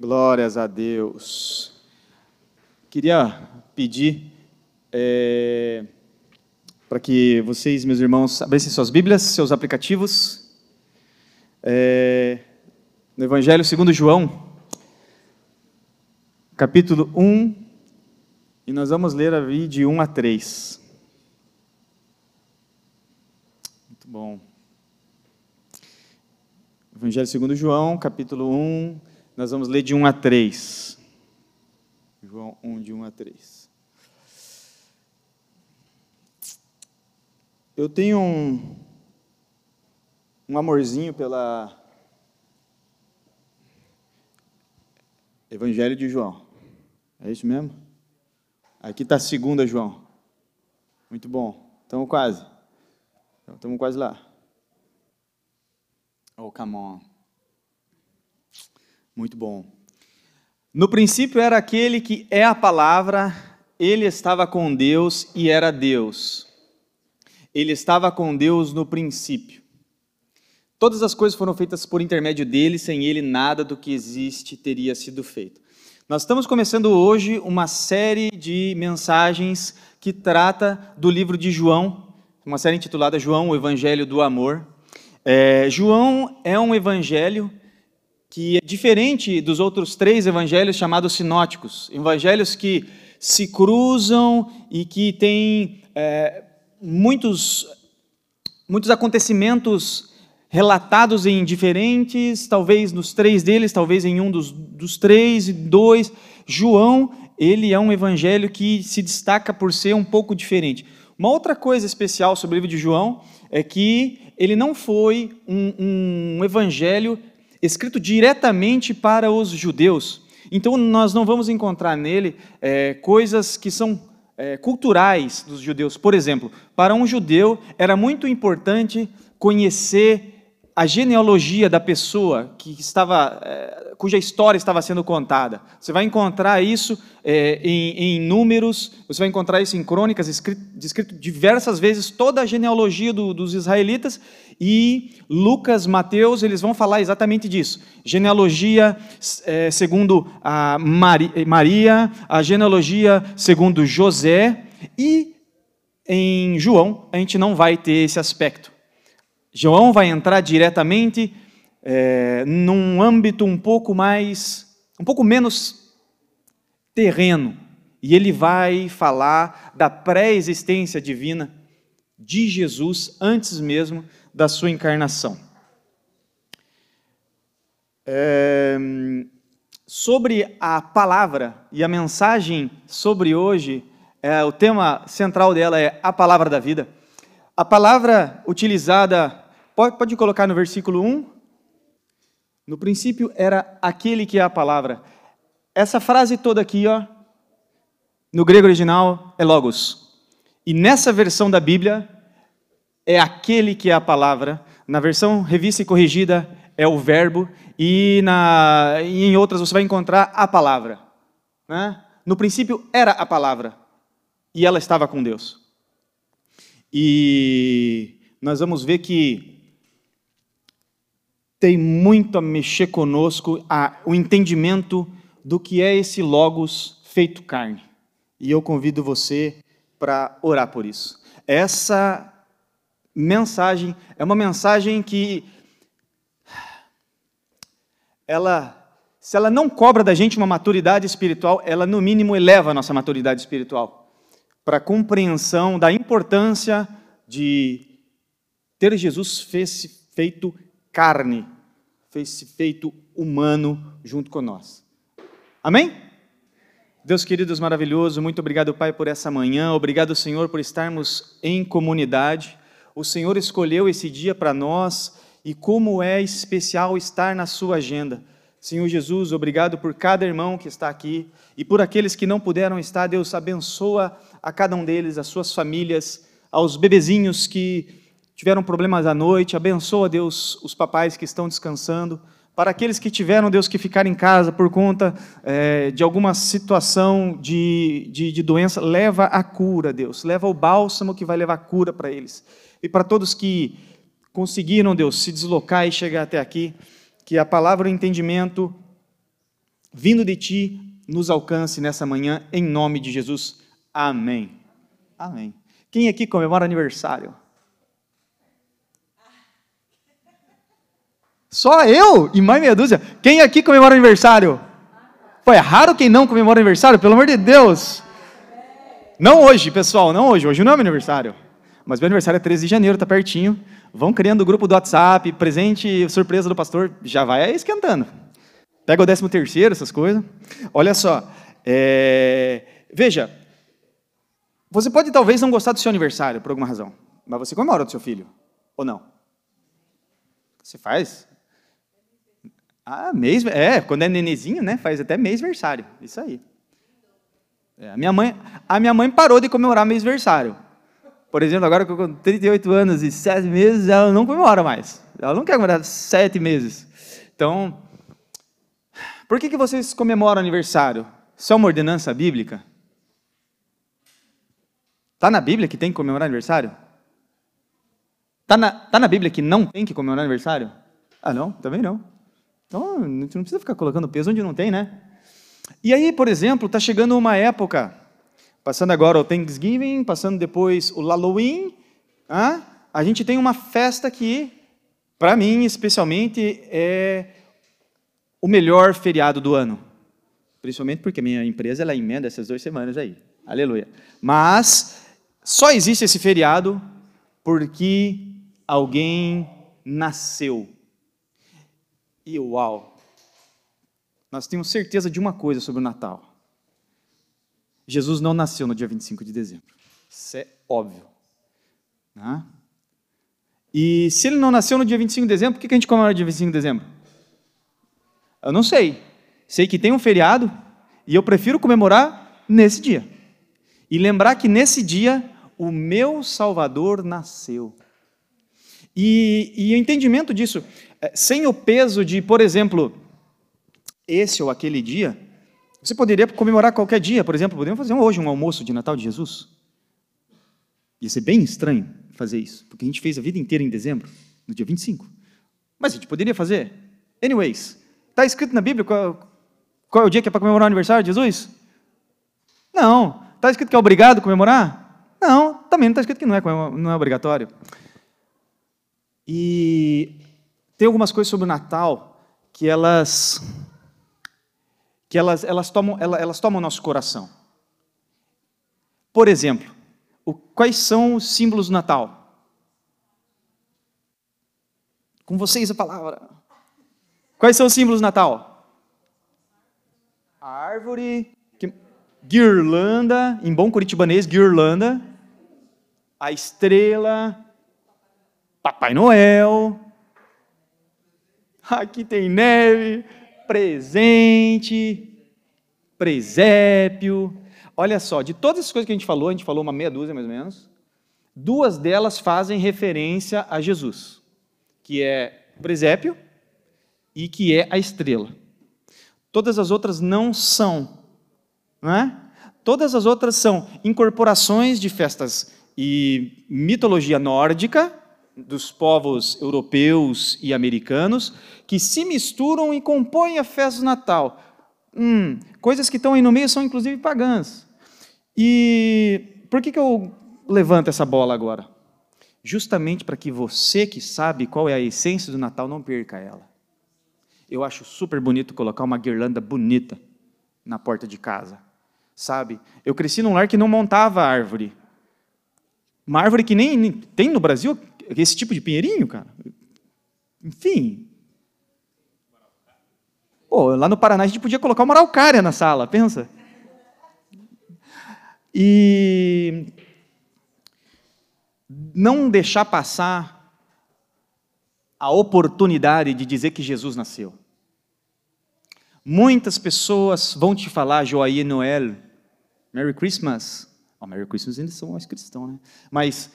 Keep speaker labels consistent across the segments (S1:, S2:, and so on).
S1: Glórias a Deus. Queria pedir é, para que vocês, meus irmãos, abrissem suas Bíblias, seus aplicativos. É, no Evangelho segundo João, capítulo 1, e nós vamos ler ali de 1 a 3. Muito bom. Evangelho segundo João, capítulo 1, nós vamos ler de 1 a 3. João 1, de 1 a 3. Eu tenho um, um amorzinho pela Evangelho de João. É isso mesmo? Aqui está a segunda, João. Muito bom. Estamos quase. Estamos quase lá. Oh, come on. Muito bom. No princípio era aquele que é a palavra, ele estava com Deus e era Deus. Ele estava com Deus no princípio. Todas as coisas foram feitas por intermédio dele, sem ele nada do que existe teria sido feito. Nós estamos começando hoje uma série de mensagens que trata do livro de João, uma série intitulada João, o Evangelho do Amor. É, João é um evangelho que é diferente dos outros três evangelhos chamados sinóticos, evangelhos que se cruzam e que têm é, muitos, muitos acontecimentos relatados em diferentes, talvez nos três deles, talvez em um dos, dos três e dois. João, ele é um evangelho que se destaca por ser um pouco diferente. Uma outra coisa especial sobre o livro de João é que ele não foi um, um evangelho escrito diretamente para os judeus. Então, nós não vamos encontrar nele é, coisas que são é, culturais dos judeus. Por exemplo, para um judeu era muito importante conhecer a genealogia da pessoa que estava, é, cuja história estava sendo contada. Você vai encontrar isso é, em, números, você vai encontrar isso em crônicas, escrito, descrito diversas vezes toda a genealogia do, dos israelitas e Lucas, Mateus, eles vão falar exatamente disso. Genealogia é, segundo a Maria, a genealogia segundo José e em João a gente não vai ter esse aspecto. João vai entrar diretamente é, num âmbito um pouco mais, um pouco menos terreno, e ele vai falar da pré-existência divina de Jesus antes mesmo da sua encarnação. É, sobre a palavra e a mensagem sobre hoje, é, o tema central dela é a palavra da vida. A palavra utilizada Pode, pode colocar no versículo 1. No princípio era aquele que é a palavra. Essa frase toda aqui, ó, no grego original, é logos. E nessa versão da Bíblia, é aquele que é a palavra. Na versão revista e corrigida, é o verbo. E, na, e em outras você vai encontrar a palavra. Né? No princípio era a palavra. E ela estava com Deus. E nós vamos ver que tem muito a mexer conosco a, o entendimento do que é esse Logos feito carne. E eu convido você para orar por isso. Essa mensagem é uma mensagem que ela se ela não cobra da gente uma maturidade espiritual, ela no mínimo eleva a nossa maturidade espiritual para a compreensão da importância de ter Jesus feito carne, fez-se feito humano junto com nós. Amém? Deus querido, maravilhoso, muito obrigado, Pai, por essa manhã, obrigado, Senhor, por estarmos em comunidade. O Senhor escolheu esse dia para nós e como é especial estar na Sua agenda. Senhor Jesus, obrigado por cada irmão que está aqui e por aqueles que não puderam estar. Deus abençoa a cada um deles, as suas famílias, aos bebezinhos que tiveram problemas à noite, abençoa, Deus, os papais que estão descansando. Para aqueles que tiveram, Deus, que ficar em casa por conta é, de alguma situação de, de, de doença, leva a cura, Deus. Leva o bálsamo que vai levar a cura para eles. E para todos que conseguiram, Deus, se deslocar e chegar até aqui, que a palavra e o entendimento vindo de ti nos alcance nessa manhã, em nome de Jesus. Amém. Amém. Quem aqui comemora aniversário? Só eu e mais meia dúzia. Quem aqui comemora aniversário? Pô, é raro quem não comemora aniversário, pelo amor de Deus. Não hoje, pessoal, não hoje. Hoje não é meu aniversário. Mas meu aniversário é 13 de janeiro, tá pertinho. Vão criando o grupo do WhatsApp, presente, surpresa do pastor, já vai esquentando. Pega o 13 terceiro, essas coisas. Olha só, é... veja, você pode talvez não gostar do seu aniversário por alguma razão, mas você comemora do seu filho, ou não? Você faz? Ah, mês, é, quando é nenezinho, né, faz até mês-versário, isso aí. É, a, minha mãe, a minha mãe parou de comemorar mês-versário. Por exemplo, agora com 38 anos e 7 meses, ela não comemora mais. Ela não quer comemorar 7 meses. Então, por que, que vocês comemoram aniversário? Isso é uma ordenança bíblica? Está na Bíblia que tem que comemorar aniversário? Está na, tá na Bíblia que não tem que comemorar aniversário? Ah, não? Também não. Então, não precisa ficar colocando peso onde não tem, né? E aí, por exemplo, está chegando uma época, passando agora o Thanksgiving, passando depois o Halloween, ah, a gente tem uma festa que, para mim especialmente, é o melhor feriado do ano. Principalmente porque minha empresa ela emenda essas duas semanas aí. Aleluia. Mas só existe esse feriado porque alguém nasceu. E uau! Nós temos certeza de uma coisa sobre o Natal. Jesus não nasceu no dia 25 de dezembro. Isso é óbvio. Né? E se ele não nasceu no dia 25 de dezembro, por que a gente comemora dia 25 de dezembro? Eu não sei. Sei que tem um feriado e eu prefiro comemorar nesse dia. E lembrar que nesse dia o meu Salvador nasceu. E, e o entendimento disso, é, sem o peso de, por exemplo, esse ou aquele dia, você poderia comemorar qualquer dia, por exemplo, podemos fazer hoje um almoço de Natal de Jesus. Ia ser bem estranho fazer isso, porque a gente fez a vida inteira em dezembro, no dia 25. Mas a gente poderia fazer. Anyways, está escrito na Bíblia qual, qual, é o dia que é para comemorar o aniversário de Jesus? Não. Está escrito que é obrigado a comemorar? Não. Também não está escrito que não é, não é obrigatório. E tem algumas coisas sobre o Natal que elas que elas, elas, tomam, elas, elas tomam nosso coração. Por exemplo, o, quais são os símbolos do Natal? Com vocês a palavra. Quais são os símbolos do Natal? A árvore, que, guirlanda, em bom curitibanês, guirlanda, a estrela, Papai Noel. Aqui tem neve, presente, presépio. Olha só, de todas as coisas que a gente falou, a gente falou uma meia dúzia mais ou menos, duas delas fazem referência a Jesus, que é o presépio e que é a estrela. Todas as outras não são, não é? Todas as outras são incorporações de festas e mitologia nórdica, dos povos europeus e americanos que se misturam e compõem a festa do Natal. Hum, coisas que estão aí no meio são inclusive pagãs. E por que, que eu levanto essa bola agora? Justamente para que você que sabe qual é a essência do Natal não perca ela. Eu acho super bonito colocar uma guirlanda bonita na porta de casa. Sabe? Eu cresci num lar que não montava árvore. Uma árvore que nem, nem tem no Brasil esse tipo de pinheirinho, cara. Enfim. Pô, lá no Paraná a gente podia colocar uma araucária na sala, pensa. E não deixar passar a oportunidade de dizer que Jesus nasceu. Muitas pessoas vão te falar Joaí Noel, Merry Christmas. Oh, Merry Christmas eles são mais cristãos, né? Mas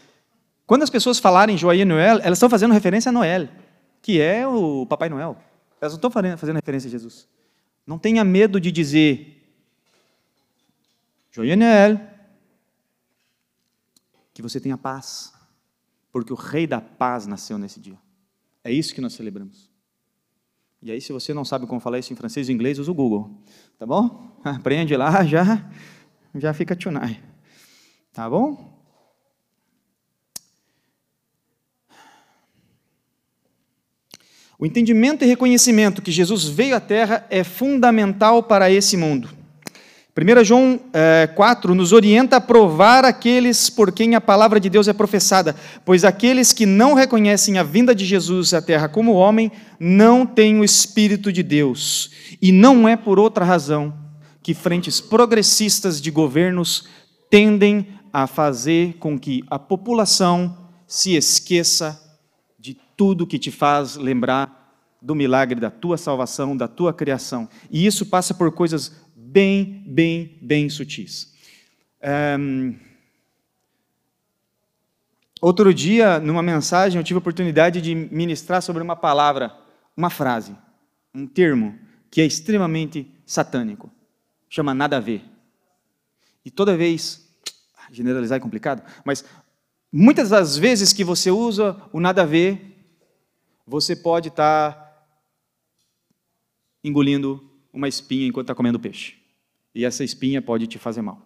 S1: quando as pessoas falarem Joaí Noel, elas estão fazendo referência a Noel, que é o Papai Noel. Elas não estão fazendo referência a Jesus. Não tenha medo de dizer Joaí Noel, que você tenha paz, porque o Rei da Paz nasceu nesse dia. É isso que nós celebramos. E aí, se você não sabe como falar isso em francês e inglês, usa o Google, tá bom? Aprende lá, já, já fica tunai, tá bom? O entendimento e reconhecimento que Jesus veio à Terra é fundamental para esse mundo. 1 João é, 4 nos orienta a provar aqueles por quem a palavra de Deus é professada, pois aqueles que não reconhecem a vinda de Jesus à terra como homem não têm o Espírito de Deus. E não é por outra razão que frentes progressistas de governos tendem a fazer com que a população se esqueça de tudo que te faz lembrar do milagre da tua salvação, da tua criação. E isso passa por coisas bem, bem, bem sutis. Um, outro dia, numa mensagem, eu tive a oportunidade de ministrar sobre uma palavra, uma frase, um termo que é extremamente satânico. Chama nada a ver. E toda vez, generalizar é complicado, mas muitas das vezes que você usa o nada a ver, você pode estar engolindo uma espinha enquanto está comendo peixe e essa espinha pode te fazer mal.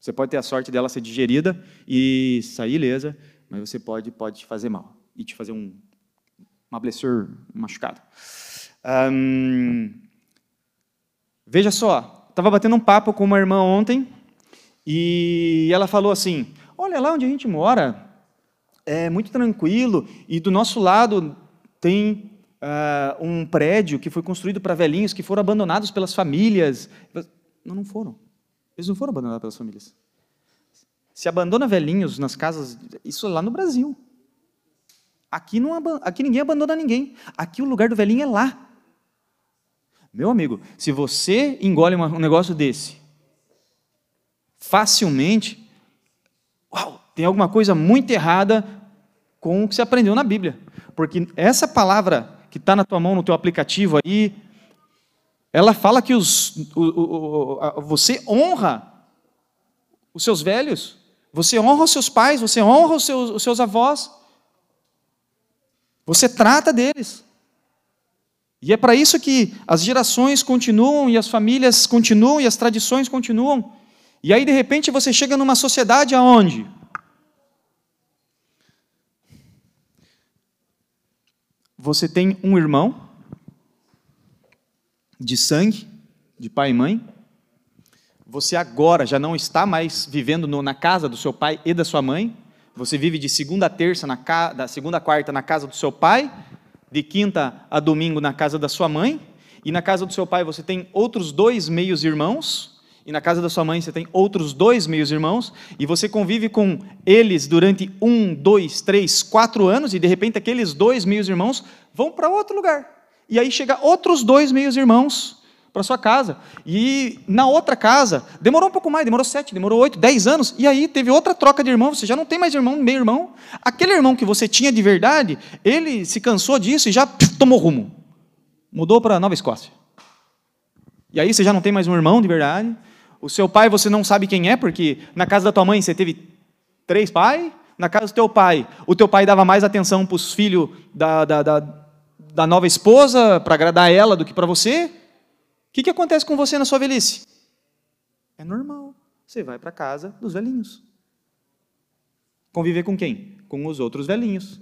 S1: Você pode ter a sorte dela ser digerida e sair ilesa, mas você pode, pode te fazer mal e te fazer um, um ablessor machucado. veja só, estava batendo um papo com uma irmã ontem e ela falou assim: Olha lá onde a gente mora, é muito tranquilo e do nosso lado tem uh, um prédio que foi construído para velhinhos que foram abandonados pelas famílias. Não, não foram. Eles não foram abandonados pelas famílias. Se abandona velhinhos nas casas, isso é lá no Brasil. Aqui, não, aqui ninguém abandona ninguém. Aqui o lugar do velhinho é lá. Meu amigo, se você engole um negócio desse, facilmente, uau, tem alguma coisa muito errada com o que você aprendeu na Bíblia. Porque essa palavra que está na tua mão, no teu aplicativo aí, ela fala que os, o, o, o, você honra os seus velhos, você honra os seus pais, você honra os seus, os seus avós, você trata deles. E é para isso que as gerações continuam e as famílias continuam e as tradições continuam. E aí, de repente, você chega numa sociedade aonde? Você tem um irmão de sangue, de pai e mãe. Você agora já não está mais vivendo no, na casa do seu pai e da sua mãe. Você vive de segunda a terça, na, da segunda a quarta na casa do seu pai, de quinta a domingo na casa da sua mãe. E na casa do seu pai você tem outros dois meios irmãos. E na casa da sua mãe você tem outros dois meios irmãos. E você convive com eles durante um, dois, três, quatro anos. E de repente aqueles dois meios irmãos vão para outro lugar. E aí chega outros dois meios irmãos para sua casa. E na outra casa, demorou um pouco mais, demorou sete, demorou oito, dez anos. E aí teve outra troca de irmão, você já não tem mais irmão, meio irmão. Aquele irmão que você tinha de verdade, ele se cansou disso e já tomou rumo. Mudou para Nova Escócia. E aí você já não tem mais um irmão de verdade. O seu pai você não sabe quem é, porque na casa da tua mãe você teve três pais. Na casa do teu pai, o teu pai dava mais atenção para os filhos da, da, da da nova esposa para agradar ela do que para você? O que, que acontece com você na sua velhice? É normal. Você vai para casa dos velhinhos. Conviver com quem? Com os outros velhinhos.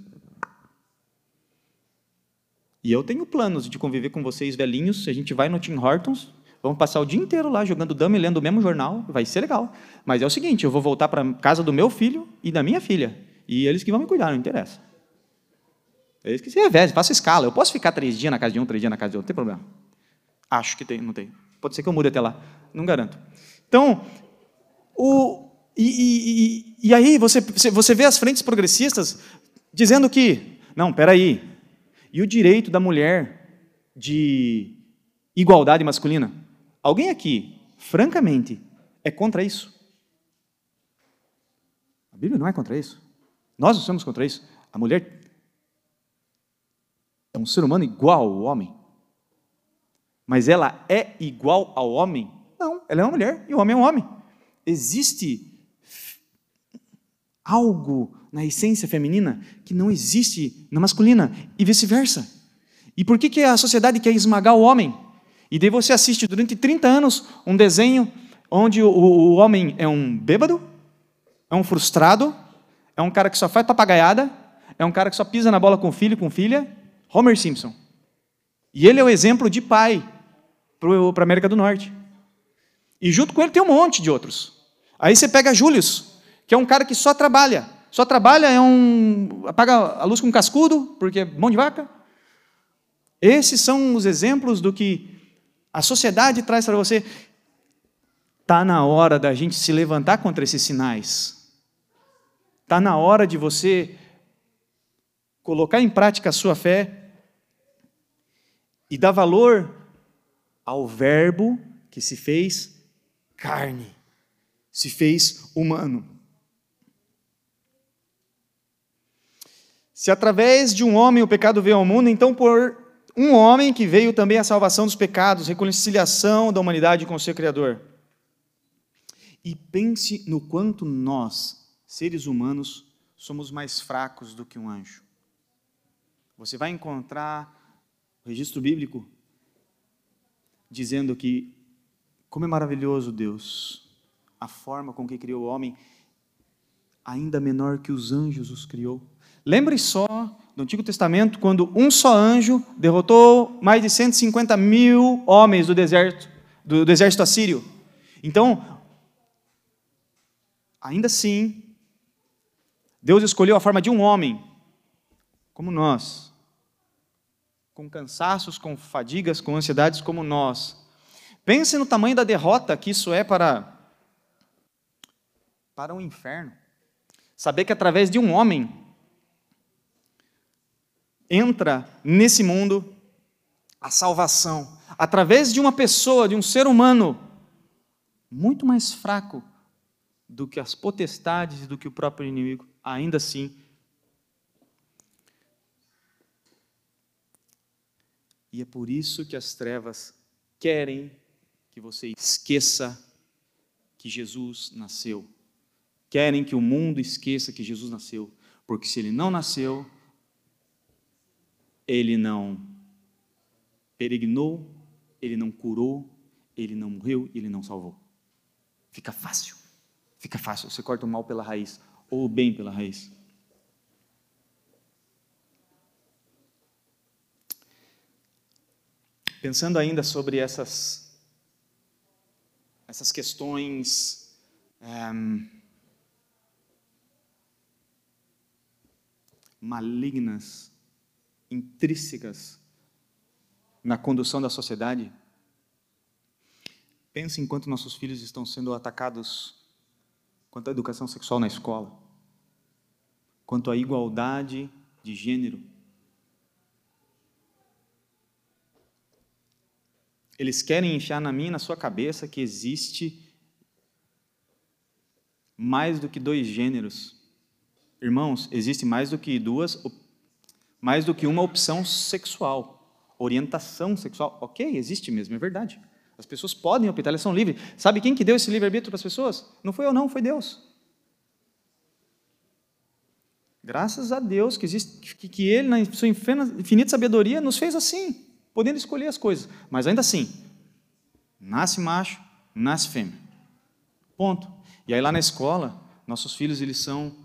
S1: E eu tenho planos de conviver com vocês velhinhos. A gente vai no Tim Hortons, vamos passar o dia inteiro lá jogando dama e lendo o mesmo jornal. Vai ser legal. Mas é o seguinte: eu vou voltar para casa do meu filho e da minha filha. E eles que vão me cuidar, não interessa. Eles que se revezem, faço escala. Eu posso ficar três dias na casa de um, três dias na casa de outro, não tem problema. Acho que tem, não tem. Pode ser que eu mude até lá, não garanto. Então, o, e, e, e aí você, você vê as frentes progressistas dizendo que, não, peraí, e o direito da mulher de igualdade masculina? Alguém aqui, francamente, é contra isso? A Bíblia não é contra isso. Nós não somos contra isso. A mulher é um ser humano igual ao homem. Mas ela é igual ao homem? Não, ela é uma mulher e o homem é um homem. Existe algo na essência feminina que não existe na masculina e vice-versa. E por que, que a sociedade quer esmagar o homem? E daí você assiste durante 30 anos um desenho onde o, o homem é um bêbado, é um frustrado, é um cara que só faz papagaiada, é um cara que só pisa na bola com filho, com filha, Homer Simpson. E ele é o exemplo de pai para a América do Norte. E junto com ele tem um monte de outros. Aí você pega Július, que é um cara que só trabalha. Só trabalha, é um. apaga a luz com cascudo, porque é mão de vaca. Esses são os exemplos do que a sociedade traz para você. Está na hora da gente se levantar contra esses sinais. Está na hora de você colocar em prática a sua fé e dar valor ao Verbo que se fez carne, se fez humano. Se através de um homem o pecado veio ao mundo, então por um homem que veio também a salvação dos pecados, reconciliação da humanidade com o seu Criador. E pense no quanto nós, seres humanos, somos mais fracos do que um anjo. Você vai encontrar o registro bíblico dizendo que como é maravilhoso Deus, a forma com que criou o homem, ainda menor que os anjos os criou. Lembre só do Antigo Testamento, quando um só anjo derrotou mais de 150 mil homens do deserto, do, do exército assírio. Então, ainda assim, Deus escolheu a forma de um homem, como nós, com cansaços, com fadigas, com ansiedades como nós. Pense no tamanho da derrota que isso é para para o um inferno. Saber que através de um homem entra nesse mundo a salvação através de uma pessoa, de um ser humano muito mais fraco do que as potestades e do que o próprio inimigo, ainda assim. E é por isso que as trevas querem que você esqueça que Jesus nasceu. Querem que o mundo esqueça que Jesus nasceu, porque se ele não nasceu, ele não peregrinou, ele não curou, ele não morreu, ele não salvou. Fica fácil. Fica fácil. Você corta o mal pela raiz ou o bem pela raiz. Pensando ainda sobre essas essas questões um, malignas intrínsecas na condução da sociedade. Pense enquanto nossos filhos estão sendo atacados quanto à educação sexual na escola, quanto à igualdade de gênero. Eles querem encher na minha na sua cabeça que existe mais do que dois gêneros. Irmãos, existe mais do que duas mais do que uma opção sexual, orientação sexual. Ok, existe mesmo, é verdade. As pessoas podem optar, elas são livres. Sabe quem que deu esse livre-arbítrio para as pessoas? Não foi eu não, foi Deus. Graças a Deus que, existe, que, que Ele, na sua infinita sabedoria, nos fez assim, podendo escolher as coisas. Mas ainda assim, nasce macho, nasce fêmea. Ponto. E aí lá na escola, nossos filhos, eles são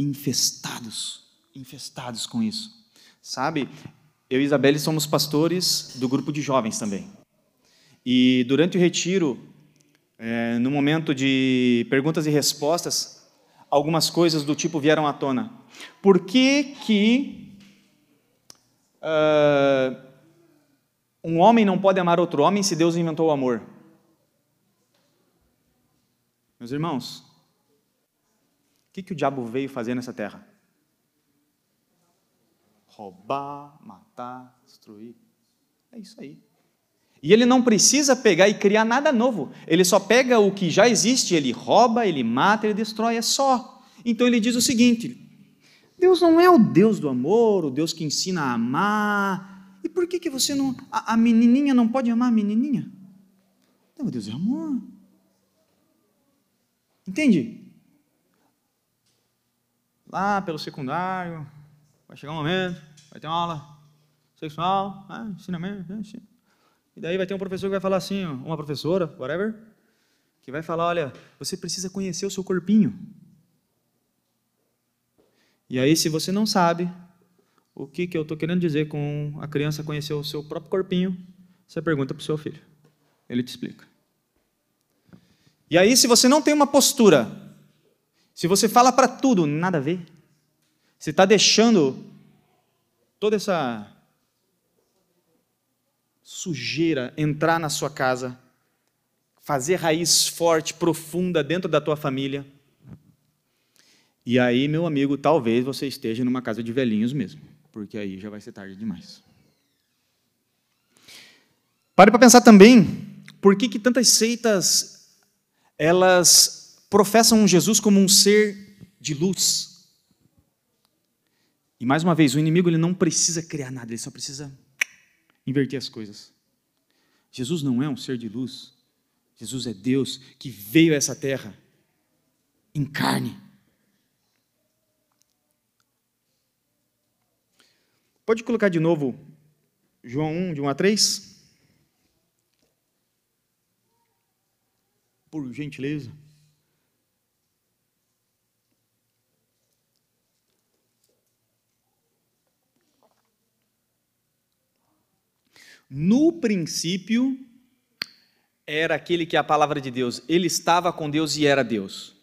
S1: infestados, infestados com isso. Sabe, eu e Isabelle somos pastores do grupo de jovens também. E durante o retiro, é, no momento de perguntas e respostas, algumas coisas do tipo vieram à tona. Por que que uh, um homem não pode amar outro homem se Deus inventou o amor? Meus irmãos, o que, que o diabo veio fazer nessa terra? Roubar, matar, destruir. É isso aí. E ele não precisa pegar e criar nada novo. Ele só pega o que já existe, ele rouba, ele mata, ele destrói, é só. Então ele diz o seguinte: Deus não é o Deus do amor, o Deus que ensina a amar. E por que, que você não. A, a menininha não pode amar a menininha? Não, Deus é amor. Entende? Lá pelo secundário, vai chegar um momento, vai ter uma aula sexual, ah, ensinamento, ensina. E daí vai ter um professor que vai falar assim, uma professora, whatever, que vai falar, olha, você precisa conhecer o seu corpinho. E aí, se você não sabe o que, que eu estou querendo dizer com a criança conhecer o seu próprio corpinho, você pergunta para o seu filho. Ele te explica. E aí, se você não tem uma postura, se você fala para tudo, nada a ver, você está deixando toda essa sujeira entrar na sua casa, fazer raiz forte, profunda dentro da tua família. E aí, meu amigo, talvez você esteja numa casa de velhinhos mesmo, porque aí já vai ser tarde demais. Pare para pensar também, por que, que tantas seitas elas professam Jesus como um ser de luz. E mais uma vez, o inimigo ele não precisa criar nada, ele só precisa inverter as coisas. Jesus não é um ser de luz. Jesus é Deus que veio a essa terra em carne. Pode colocar de novo João 1, de 1 a 3? por gentileza. No princípio, era aquele que é a palavra de Deus. Ele estava com Deus e era Deus.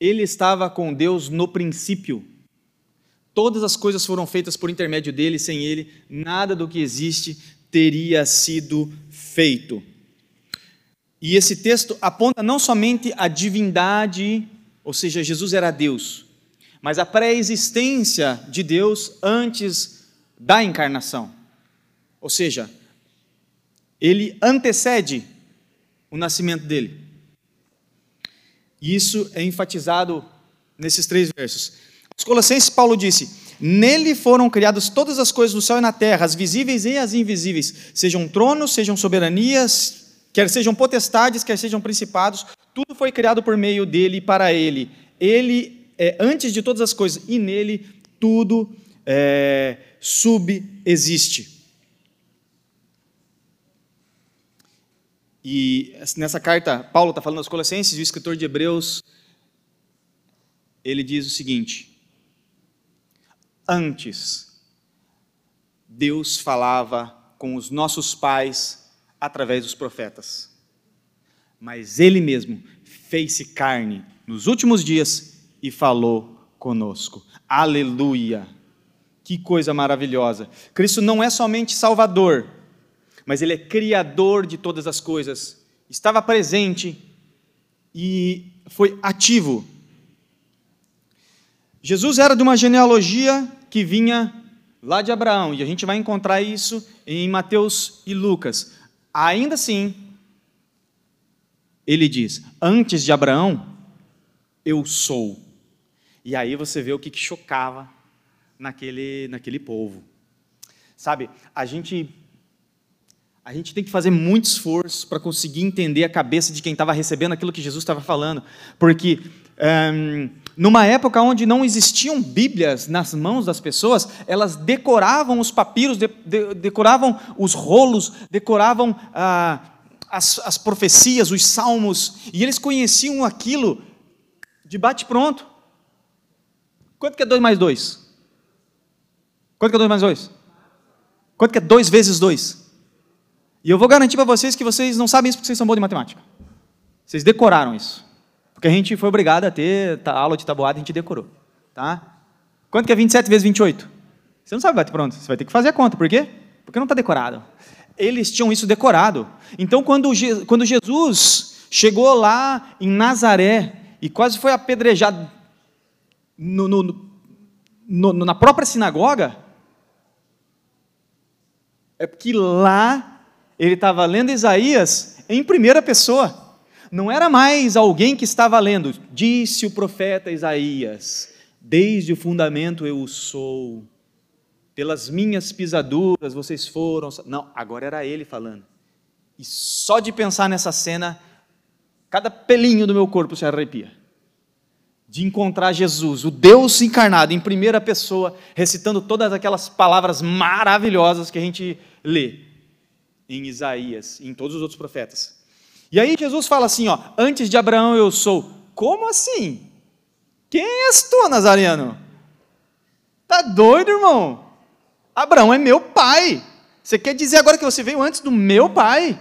S1: Ele estava com Deus no princípio. Todas as coisas foram feitas por intermédio dele, sem ele, nada do que existe teria sido feito. E esse texto aponta não somente a divindade, ou seja, Jesus era Deus, mas a pré-existência de Deus antes da encarnação. Ou seja, ele antecede o nascimento dele. E isso é enfatizado nesses três versos. Os Colossenses, Paulo disse: Nele foram criadas todas as coisas no céu e na terra, as visíveis e as invisíveis, sejam tronos, sejam soberanias, quer sejam potestades, quer sejam principados, tudo foi criado por meio dele e para ele. Ele é antes de todas as coisas e nele tudo é, subexiste. E nessa carta, Paulo está falando aos Colossenses, o escritor de Hebreus, ele diz o seguinte: Antes, Deus falava com os nossos pais através dos profetas. Mas ele mesmo fez-se carne nos últimos dias e falou conosco. Aleluia! Que coisa maravilhosa! Cristo não é somente Salvador, mas Ele é Criador de todas as coisas. Estava presente e foi ativo. Jesus era de uma genealogia que vinha lá de Abraão, e a gente vai encontrar isso em Mateus e Lucas. Ainda assim, ele diz: Antes de Abraão, eu sou. E aí você vê o que, chocava naquele, naquele povo. Sabe, a gente a gente tem que fazer muito esforço para conseguir entender a cabeça de quem estava recebendo aquilo que Jesus estava falando, porque um, numa época onde não existiam Bíblias nas mãos das pessoas, elas decoravam os papiros, de, de, decoravam os rolos, decoravam ah, as, as profecias, os salmos, e eles conheciam aquilo de bate-pronto. Quanto que é 2 mais 2? Quanto que é 2 mais 2? Quanto que é 2 vezes 2? E eu vou garantir para vocês que vocês não sabem isso porque vocês são bons de matemática. Vocês decoraram isso. Porque a gente foi obrigado a ter aula de tabuada, a gente decorou. Tá? Quanto que é 27 vezes 28? Você não sabe bater pronto, você vai ter que fazer a conta. Por quê? Porque não está decorado. Eles tinham isso decorado. Então, quando, quando Jesus chegou lá em Nazaré e quase foi apedrejado no, no, no, na própria sinagoga, é porque lá ele estava lendo Isaías em primeira pessoa. Não era mais alguém que estava lendo, disse o profeta Isaías: Desde o fundamento eu sou, pelas minhas pisaduras vocês foram. Não, agora era ele falando. E só de pensar nessa cena, cada pelinho do meu corpo se arrepia. de encontrar Jesus, o Deus encarnado em primeira pessoa, recitando todas aquelas palavras maravilhosas que a gente lê em Isaías e em todos os outros profetas. E aí Jesus fala assim, ó, antes de Abraão eu sou. Como assim? Quem és tu, Nazareno? Tá doido, irmão? Abraão é meu pai. Você quer dizer agora que você veio antes do meu pai?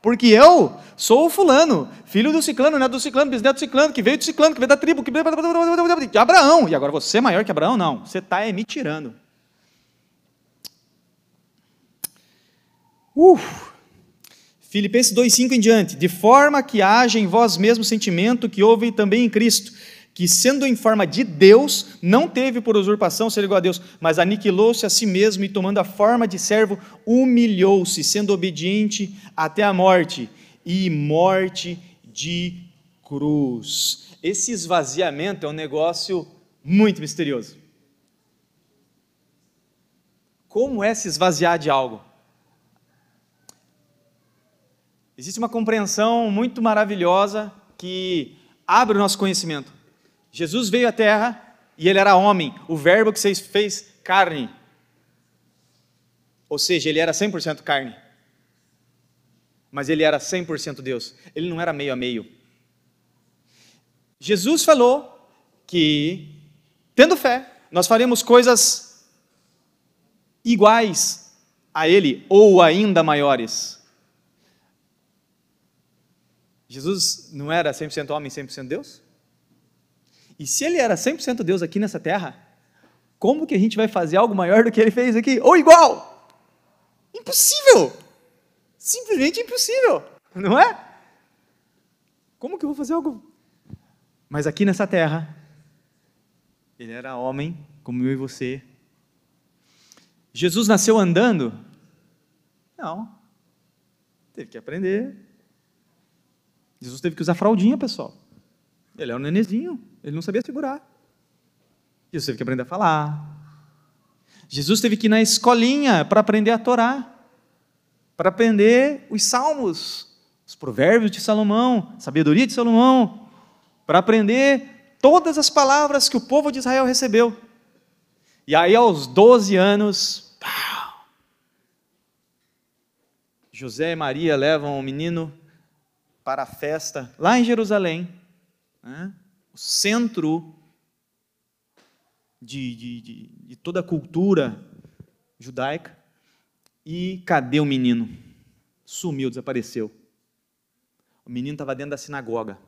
S1: Porque eu sou o fulano, filho do ciclano, neto do ciclano, bisneto do ciclano, que veio do ciclano, que veio da tribo, que veio de Abraão. E agora você é maior que Abraão? Não, você está é, me tirando. Uh. Filipenses 2,5 em diante. De forma que haja em vós mesmo sentimento que houve também em Cristo, que, sendo em forma de Deus, não teve por usurpação ser igual a Deus, mas aniquilou-se a si mesmo e, tomando a forma de servo, humilhou-se, sendo obediente até a morte e morte de cruz. Esse esvaziamento é um negócio muito misterioso. Como é se esvaziar de algo? Existe uma compreensão muito maravilhosa que abre o nosso conhecimento. Jesus veio à terra e ele era homem, o verbo que vocês fez carne. Ou seja, ele era 100% carne. Mas ele era 100% Deus. Ele não era meio a meio. Jesus falou que, tendo fé, nós faremos coisas iguais a ele ou ainda maiores. Jesus não era 100% homem, 100% Deus? E se ele era 100% Deus aqui nessa terra, como que a gente vai fazer algo maior do que ele fez aqui? Ou igual? Impossível! Simplesmente impossível, não é? Como que eu vou fazer algo? Mas aqui nessa terra, ele era homem, como eu e você. Jesus nasceu andando? Não. Teve que aprender. Jesus teve que usar fraldinha, pessoal. Ele era um nenezinho. Ele não sabia segurar. Jesus teve que aprender a falar. Jesus teve que ir na escolinha para aprender a Torá, para aprender os salmos, os provérbios de Salomão, sabedoria de Salomão, para aprender todas as palavras que o povo de Israel recebeu. E aí, aos 12 anos, pau, José e Maria levam o menino para a festa lá em Jerusalém. Né? o centro de, de, de, de toda a cultura judaica. E cadê o menino? Sumiu, desapareceu. O menino estava dentro da sinagoga.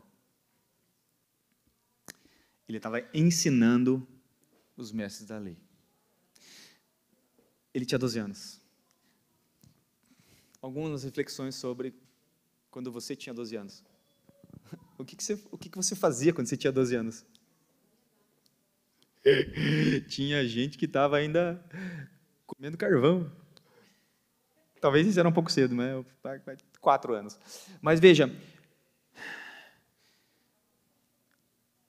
S1: Ele estava ensinando os mestres da lei. Ele tinha 12 anos. Algumas reflexões sobre quando você tinha 12 anos. O que, que, você, o que, que você fazia quando você tinha 12 anos? tinha gente que estava ainda comendo carvão. Talvez isso era um pouco cedo, mas quatro anos. Mas veja,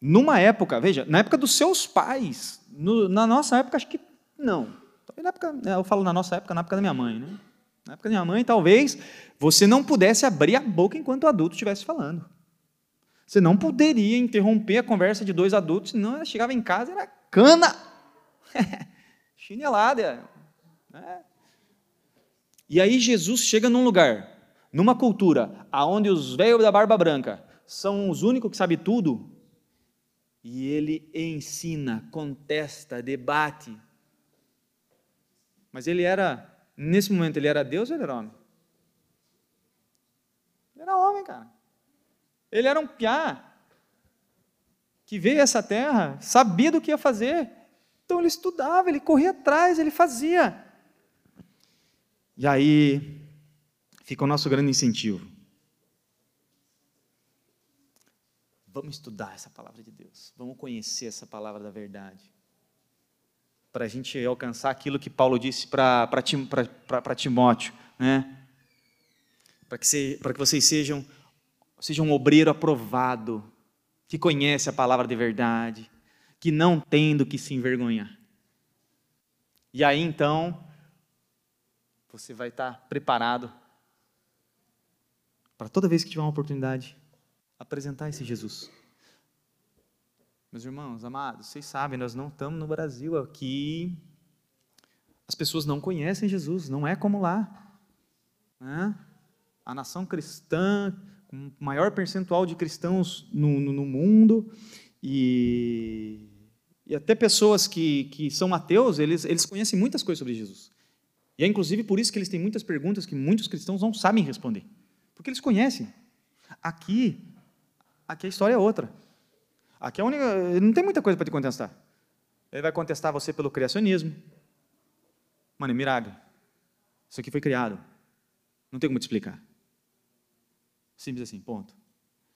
S1: numa época, veja, na época dos seus pais, no, na nossa época acho que não. Na época, né, eu falo na nossa época, na época da minha mãe, né? Na época da minha mãe, talvez você não pudesse abrir a boca enquanto o adulto estivesse falando. Você não poderia interromper a conversa de dois adultos, senão ela chegava em casa era cana. Chinelada. Né? E aí Jesus chega num lugar, numa cultura, aonde os velhos da barba branca são os únicos que sabem tudo, e ele ensina, contesta, debate. Mas ele era, nesse momento, ele era Deus ou ele era homem? Ele era homem, cara. Ele era um piá que veio a essa terra, sabia do que ia fazer. Então ele estudava, ele corria atrás, ele fazia. E aí fica o nosso grande incentivo. Vamos estudar essa palavra de Deus, vamos conhecer essa palavra da verdade, para a gente alcançar aquilo que Paulo disse para Timóteo, né? para que, que vocês sejam seja um obreiro aprovado, que conhece a palavra de verdade, que não tem do que se envergonhar. E aí então, você vai estar preparado para toda vez que tiver uma oportunidade, apresentar esse Jesus. Meus irmãos, amados, vocês sabem, nós não estamos no Brasil aqui. As pessoas não conhecem Jesus, não é como lá. Né? A nação cristã, com maior percentual de cristãos no, no, no mundo, e, e, até pessoas que, que são ateus, eles, eles conhecem muitas coisas sobre Jesus. E é inclusive por isso que eles têm muitas perguntas que muitos cristãos não sabem responder, porque eles conhecem. Aqui, aqui a história é outra. Aqui é a única, não tem muita coisa para te contestar. Ele vai contestar você pelo criacionismo. Mano, é milagre. Isso aqui foi criado. Não tem como te explicar. Simples assim, ponto.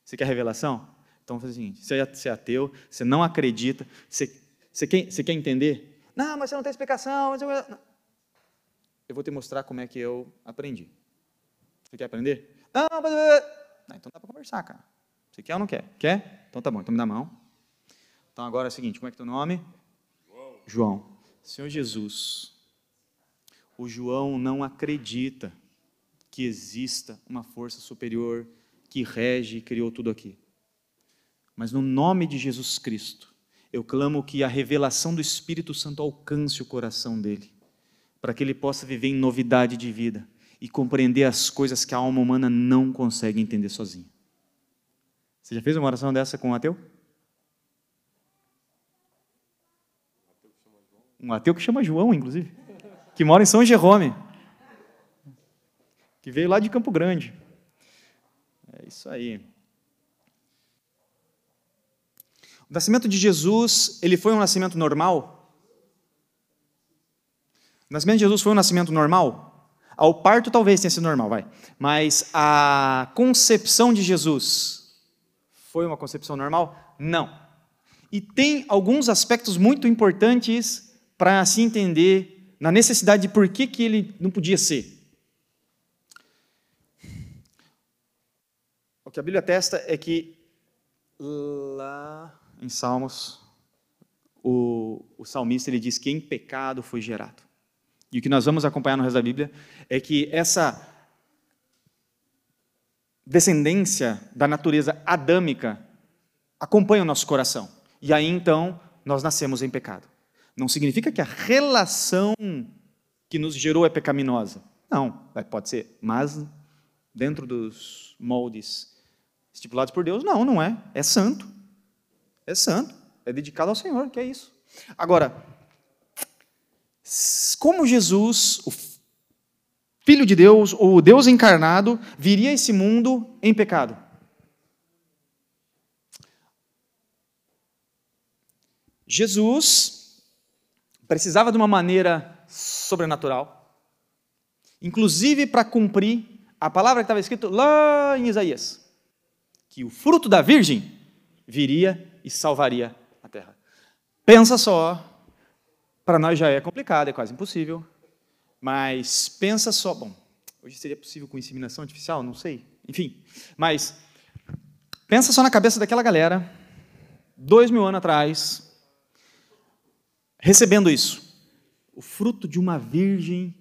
S1: Você quer revelação? Então faz o seguinte: você é ateu, você não acredita, você, você, quer, você quer entender? Não, mas você não tem explicação. Eu vou te mostrar como é que eu aprendi. Você quer aprender? Não, mas. Ah, então dá para conversar, cara. Você quer ou não quer? Quer? Então tá bom, então me dá a mão. Então agora é o seguinte: como é que é teu nome? João. João. Senhor Jesus, o João não acredita que exista uma força superior que rege e criou tudo aqui. Mas no nome de Jesus Cristo, eu clamo que a revelação do Espírito Santo alcance o coração dele, para que ele possa viver em novidade de vida e compreender as coisas que a alma humana não consegue entender sozinha. Você já fez uma oração dessa com um ateu? Um ateu que chama João, inclusive, que mora em São Jerome que veio lá de Campo Grande. É isso aí. O nascimento de Jesus, ele foi um nascimento normal? O nascimento de Jesus foi um nascimento normal? Ao parto talvez tenha sido normal, vai. Mas a concepção de Jesus foi uma concepção normal? Não. E tem alguns aspectos muito importantes para se entender na necessidade de por que, que ele não podia ser. que a Bíblia atesta é que lá em Salmos, o, o salmista ele diz que em pecado foi gerado. E o que nós vamos acompanhar no resto da Bíblia é que essa descendência da natureza adâmica acompanha o nosso coração. E aí então nós nascemos em pecado. Não significa que a relação que nos gerou é pecaminosa. Não, pode ser, mas dentro dos moldes estipulados por Deus? Não, não é. É santo. É santo. É dedicado ao Senhor, que é isso. Agora, como Jesus, o Filho de Deus, ou Deus encarnado, viria a esse mundo em pecado? Jesus precisava de uma maneira sobrenatural, inclusive para cumprir a palavra que estava escrito lá em Isaías que o fruto da virgem viria e salvaria a terra. Pensa só, para nós já é complicado, é quase impossível, mas pensa só, bom, hoje seria possível com inseminação artificial, não sei, enfim, mas pensa só na cabeça daquela galera, dois mil anos atrás, recebendo isso, o fruto de uma virgem,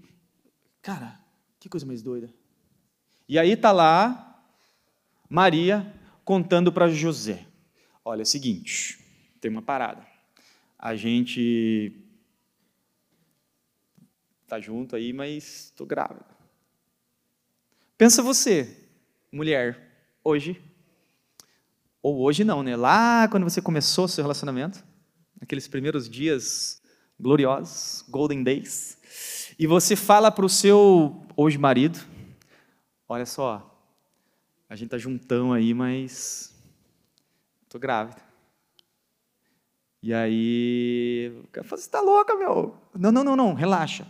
S1: cara, que coisa mais doida. E aí está lá Maria contando para José: Olha, é o seguinte, tem uma parada. A gente tá junto aí, mas estou grávida. Pensa você, mulher, hoje, ou hoje não, né? Lá quando você começou seu relacionamento, naqueles primeiros dias gloriosos, golden days, e você fala para o seu hoje marido, olha só, a gente tá juntão aí, mas tô grávida. E aí, você tá louca, meu? Não, não, não, não, relaxa.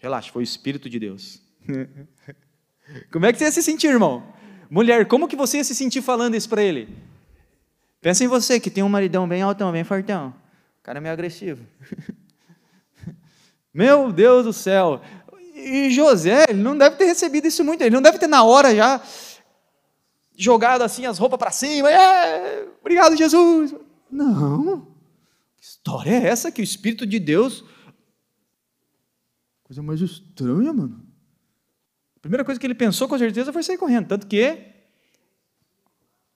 S1: Relaxa, foi o Espírito de Deus. como é que você ia se sentir, irmão? Mulher, como que você ia se sentir falando isso para ele? Pensa em você, que tem um maridão bem altão, bem fortão. O cara é meio agressivo. Meu Deus do céu. E José, ele não deve ter recebido isso muito, ele não deve ter na hora já jogado assim as roupas para cima, é, obrigado Jesus. Não, que história é essa que o Espírito de Deus. Coisa mais estranha, mano. A primeira coisa que ele pensou com certeza foi sair correndo, tanto que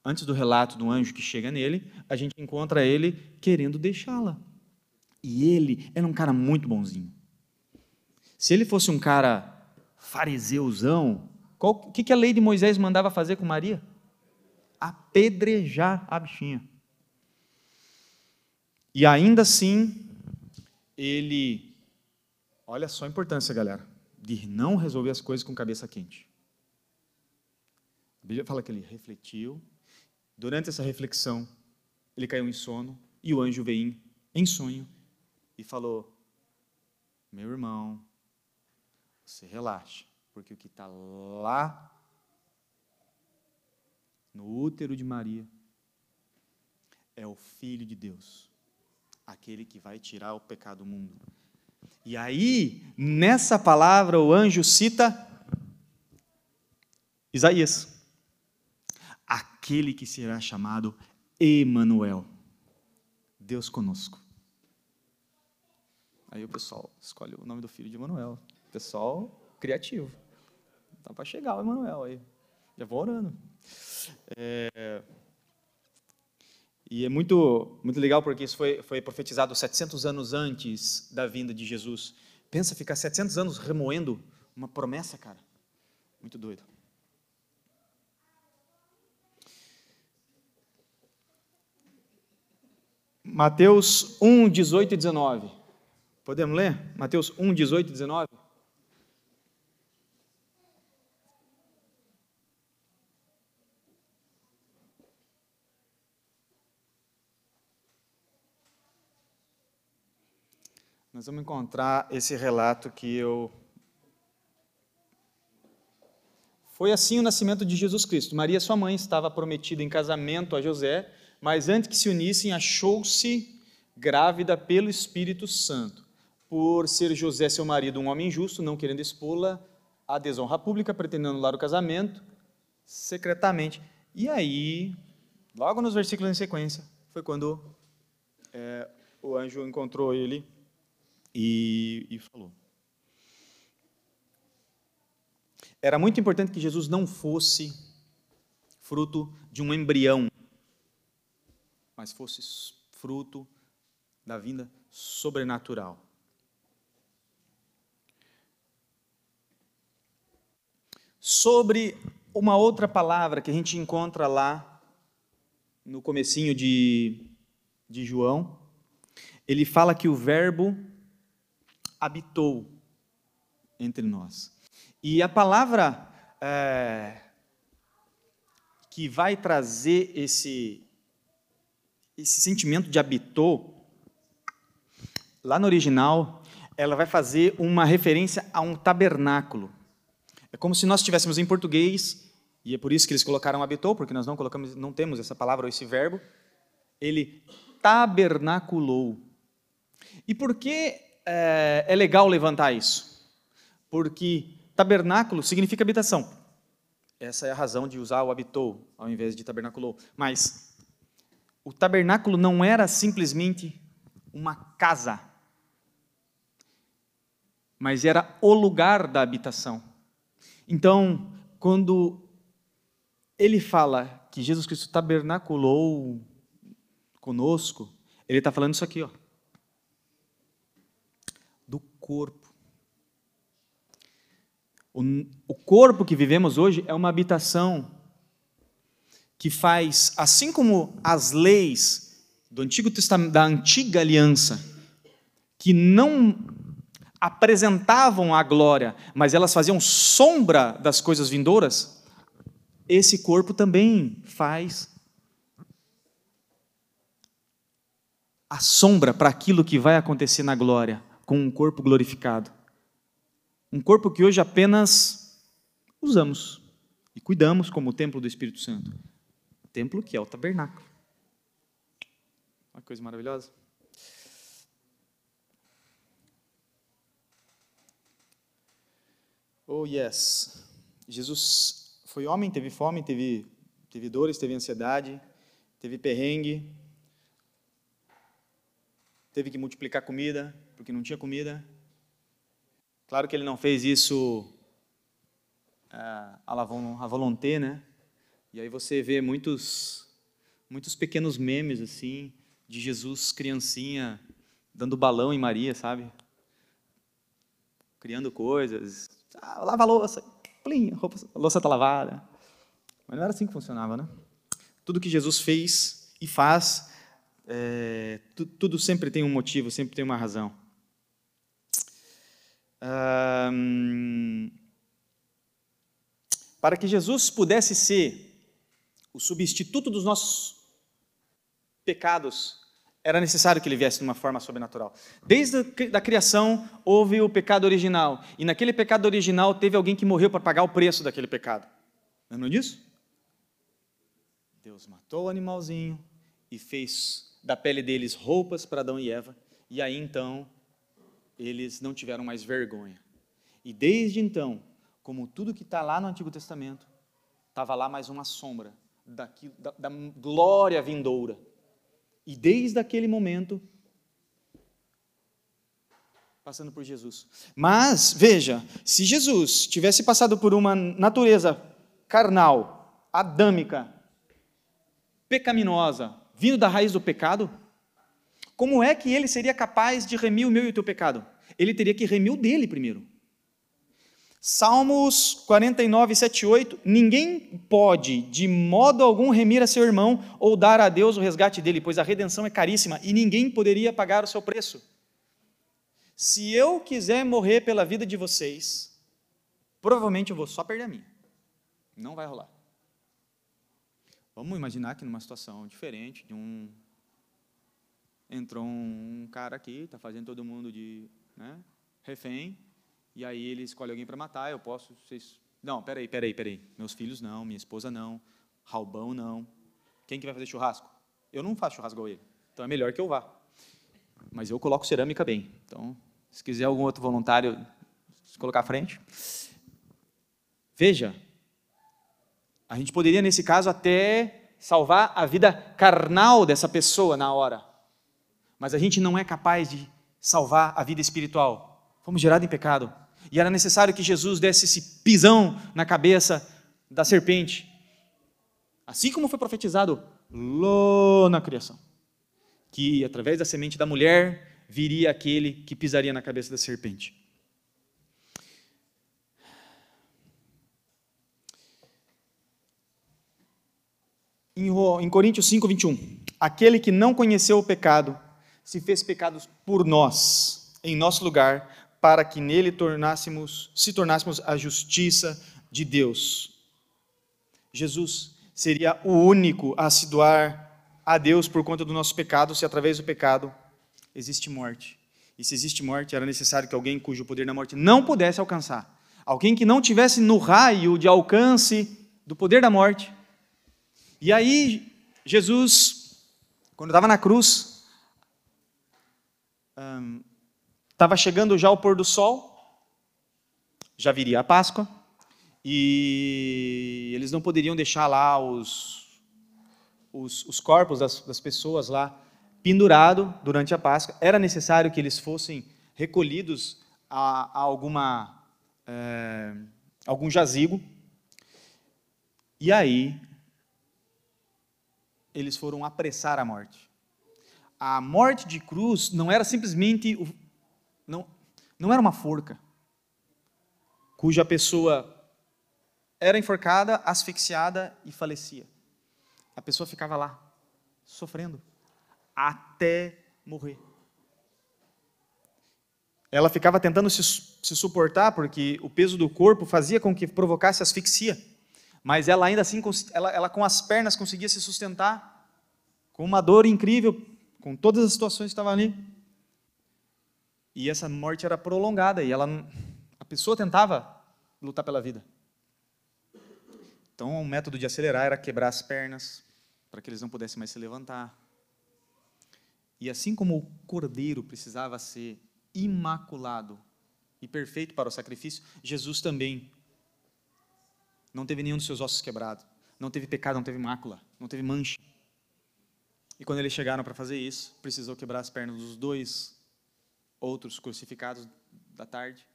S1: antes do relato do anjo que chega nele, a gente encontra ele querendo deixá-la. E ele era um cara muito bonzinho. Se ele fosse um cara fariseuzão, o que, que a lei de Moisés mandava fazer com Maria? Apedrejar a bichinha. E ainda assim, ele. Olha só a importância, galera, de não resolver as coisas com cabeça quente. A Bíblia fala que ele refletiu. Durante essa reflexão, ele caiu em sono e o anjo veio em sonho e falou: Meu irmão, você relaxa, porque o que está lá no útero de Maria é o Filho de Deus, aquele que vai tirar o pecado do mundo. E aí, nessa palavra, o anjo cita Isaías, aquele que será chamado Emanuel, Deus conosco. Aí o pessoal escolhe o nome do filho de Emanuel. Pessoal criativo. Tá para chegar o Emanuel aí. Já vou orando. É... E é muito, muito legal porque isso foi, foi profetizado 700 anos antes da vinda de Jesus. Pensa ficar 700 anos remoendo uma promessa, cara. Muito doido. Mateus 1, 18 e 19. Podemos ler? Mateus 1, 18 e 19. Nós vamos encontrar esse relato que eu. Foi assim o nascimento de Jesus Cristo. Maria, sua mãe, estava prometida em casamento a José, mas antes que se unissem, achou-se grávida pelo Espírito Santo. Por ser José, seu marido, um homem justo, não querendo expô-la à desonra pública, pretendendo anular o casamento secretamente. E aí, logo nos versículos em sequência, foi quando é, o anjo encontrou ele e, e falou. Era muito importante que Jesus não fosse fruto de um embrião, mas fosse fruto da vinda sobrenatural. Sobre uma outra palavra que a gente encontra lá no comecinho de, de João, ele fala que o verbo habitou entre nós. E a palavra é, que vai trazer esse, esse sentimento de habitou, lá no original, ela vai fazer uma referência a um tabernáculo. É como se nós estivéssemos em português, e é por isso que eles colocaram habitou, porque nós não colocamos, não temos essa palavra ou esse verbo. Ele tabernaculou. E por que é, é legal levantar isso, porque tabernáculo significa habitação. Essa é a razão de usar o habitou ao invés de tabernaculou. Mas o tabernáculo não era simplesmente uma casa, mas era o lugar da habitação. Então, quando ele fala que Jesus Cristo tabernaculou conosco, ele está falando isso aqui, ó corpo. O, o corpo que vivemos hoje é uma habitação que faz, assim como as leis do Antigo Testamento, da antiga aliança, que não apresentavam a glória, mas elas faziam sombra das coisas vindouras, esse corpo também faz a sombra para aquilo que vai acontecer na glória com um corpo glorificado. Um corpo que hoje apenas usamos e cuidamos como o templo do Espírito Santo. Templo que é o tabernáculo. Uma coisa maravilhosa. Oh, yes. Jesus foi homem, teve fome, teve, teve dores, teve ansiedade, teve perrengue, teve que multiplicar comida, porque não tinha comida. Claro que ele não fez isso uh, à volonté, né? E aí você vê muitos, muitos pequenos memes assim de Jesus criancinha dando balão em Maria, sabe? Criando coisas. Ah, lava a louça, plim, a, roupa, a louça está lavada. Mas não era assim que funcionava, né? Tudo que Jesus fez e faz, é, tu, tudo sempre tem um motivo, sempre tem uma razão. Para que Jesus pudesse ser o substituto dos nossos pecados, era necessário que ele viesse de uma forma sobrenatural. Desde a criação houve o pecado original, e naquele pecado original teve alguém que morreu para pagar o preço daquele pecado. Lembram disso? Deus matou o animalzinho e fez da pele deles roupas para Adão e Eva, e aí então eles não tiveram mais vergonha. E desde então, como tudo que está lá no Antigo Testamento, estava lá mais uma sombra daquilo, da, da glória vindoura. E desde aquele momento, passando por Jesus. Mas, veja, se Jesus tivesse passado por uma natureza carnal, adâmica, pecaminosa, vindo da raiz do pecado, como é que ele seria capaz de remir o meu e o teu pecado? Ele teria que remir o dele primeiro. Salmos 49, 7, 8. Ninguém pode, de modo algum, remir a seu irmão ou dar a Deus o resgate dele, pois a redenção é caríssima e ninguém poderia pagar o seu preço. Se eu quiser morrer pela vida de vocês, provavelmente eu vou só perder a minha. Não vai rolar. Vamos imaginar que numa situação diferente, de um entrou um cara aqui, está fazendo todo mundo de né, refém, e aí ele escolhe alguém para matar, eu posso. Vocês... Não, peraí, peraí, peraí. Meus filhos não, minha esposa não, Raubão não. Quem que vai fazer churrasco? Eu não faço churrasco igual ele. Então é melhor que eu vá. Mas eu coloco cerâmica bem. Então, se quiser algum outro voluntário se colocar à frente. Veja, a gente poderia, nesse caso, até salvar a vida carnal dessa pessoa na hora. Mas a gente não é capaz de salvar a vida espiritual. Fomos gerados em pecado. E era necessário que Jesus desse esse pisão na cabeça da serpente. Assim como foi profetizado lá na criação. Que através da semente da mulher viria aquele que pisaria na cabeça da serpente. Em Coríntios 5, 21. Aquele que não conheceu o pecado se fez pecados por nós, em nosso lugar, para que nele tornássemos, se tornássemos a justiça de Deus. Jesus seria o único a se doar a Deus por conta do nosso pecado, se através do pecado existe morte. E se existe morte, era necessário que alguém cujo poder da morte não pudesse alcançar, alguém que não tivesse no raio de alcance do poder da morte. E aí, Jesus, quando estava na cruz, Estava chegando já o pôr do sol, já viria a Páscoa, e eles não poderiam deixar lá os, os, os corpos das, das pessoas lá pendurado durante a Páscoa. Era necessário que eles fossem recolhidos a, a alguma é, algum jazigo. E aí eles foram apressar a morte. A morte de cruz não era simplesmente não, não era uma forca, cuja pessoa era enforcada, asfixiada e falecia. A pessoa ficava lá, sofrendo, até morrer. Ela ficava tentando se, se suportar, porque o peso do corpo fazia com que provocasse asfixia. Mas ela ainda assim, ela, ela com as pernas conseguia se sustentar, com uma dor incrível, com todas as situações que estavam ali. E essa morte era prolongada e ela, a pessoa tentava lutar pela vida. Então, o método de acelerar era quebrar as pernas para que eles não pudessem mais se levantar. E assim como o cordeiro precisava ser imaculado e perfeito para o sacrifício, Jesus também não teve nenhum dos seus ossos quebrados, não teve pecado, não teve mácula, não teve mancha. E quando eles chegaram para fazer isso, precisou quebrar as pernas dos dois outros crucificados da tarde,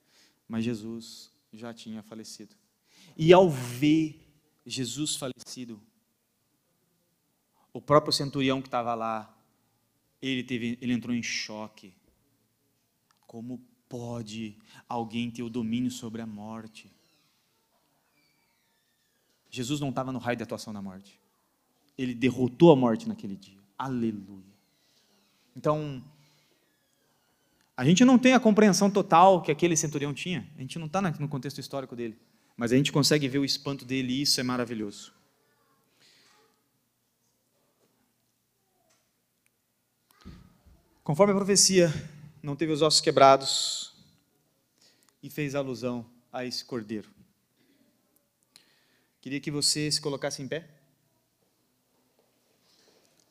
S1: mas Jesus já tinha falecido. E ao ver Jesus falecido, O próprio centurião que estava lá, ele, teve, ele entrou em choque. Como pode alguém ter o domínio sobre a morte? Jesus não estava no raio de atuação da morte. Ele derrotou a morte naquele dia. Aleluia. Então, a gente não tem a compreensão total que aquele centurião tinha. A gente não está no contexto histórico dele. Mas a gente consegue ver o espanto dele e isso é maravilhoso. Conforme a profecia, não teve os ossos quebrados e fez alusão a esse cordeiro. Queria que você se colocasse em pé.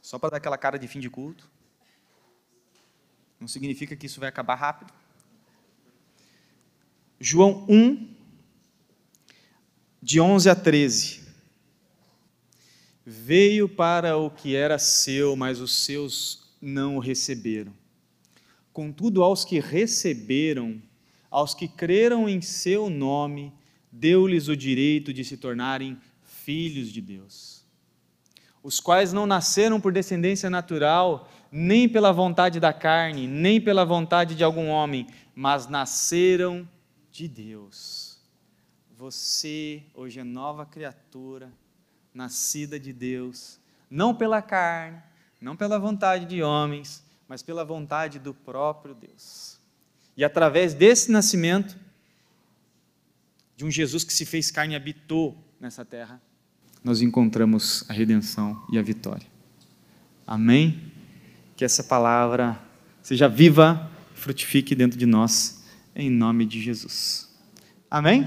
S1: Só para dar aquela cara de fim de culto. Não significa que isso vai acabar rápido. João 1, de 11 a 13. Veio para o que era seu, mas os seus não o receberam. Contudo, aos que receberam, aos que creram em seu nome, deu-lhes o direito de se tornarem filhos de Deus, os quais não nasceram por descendência natural, nem pela vontade da carne, nem pela vontade de algum homem, mas nasceram de Deus. Você hoje é nova criatura, nascida de Deus, não pela carne, não pela vontade de homens, mas pela vontade do próprio Deus. E através desse nascimento, de um Jesus que se fez carne e habitou nessa terra, nós encontramos a redenção e a vitória. Amém? Que essa palavra seja viva, frutifique dentro de nós, em nome de Jesus. Amém?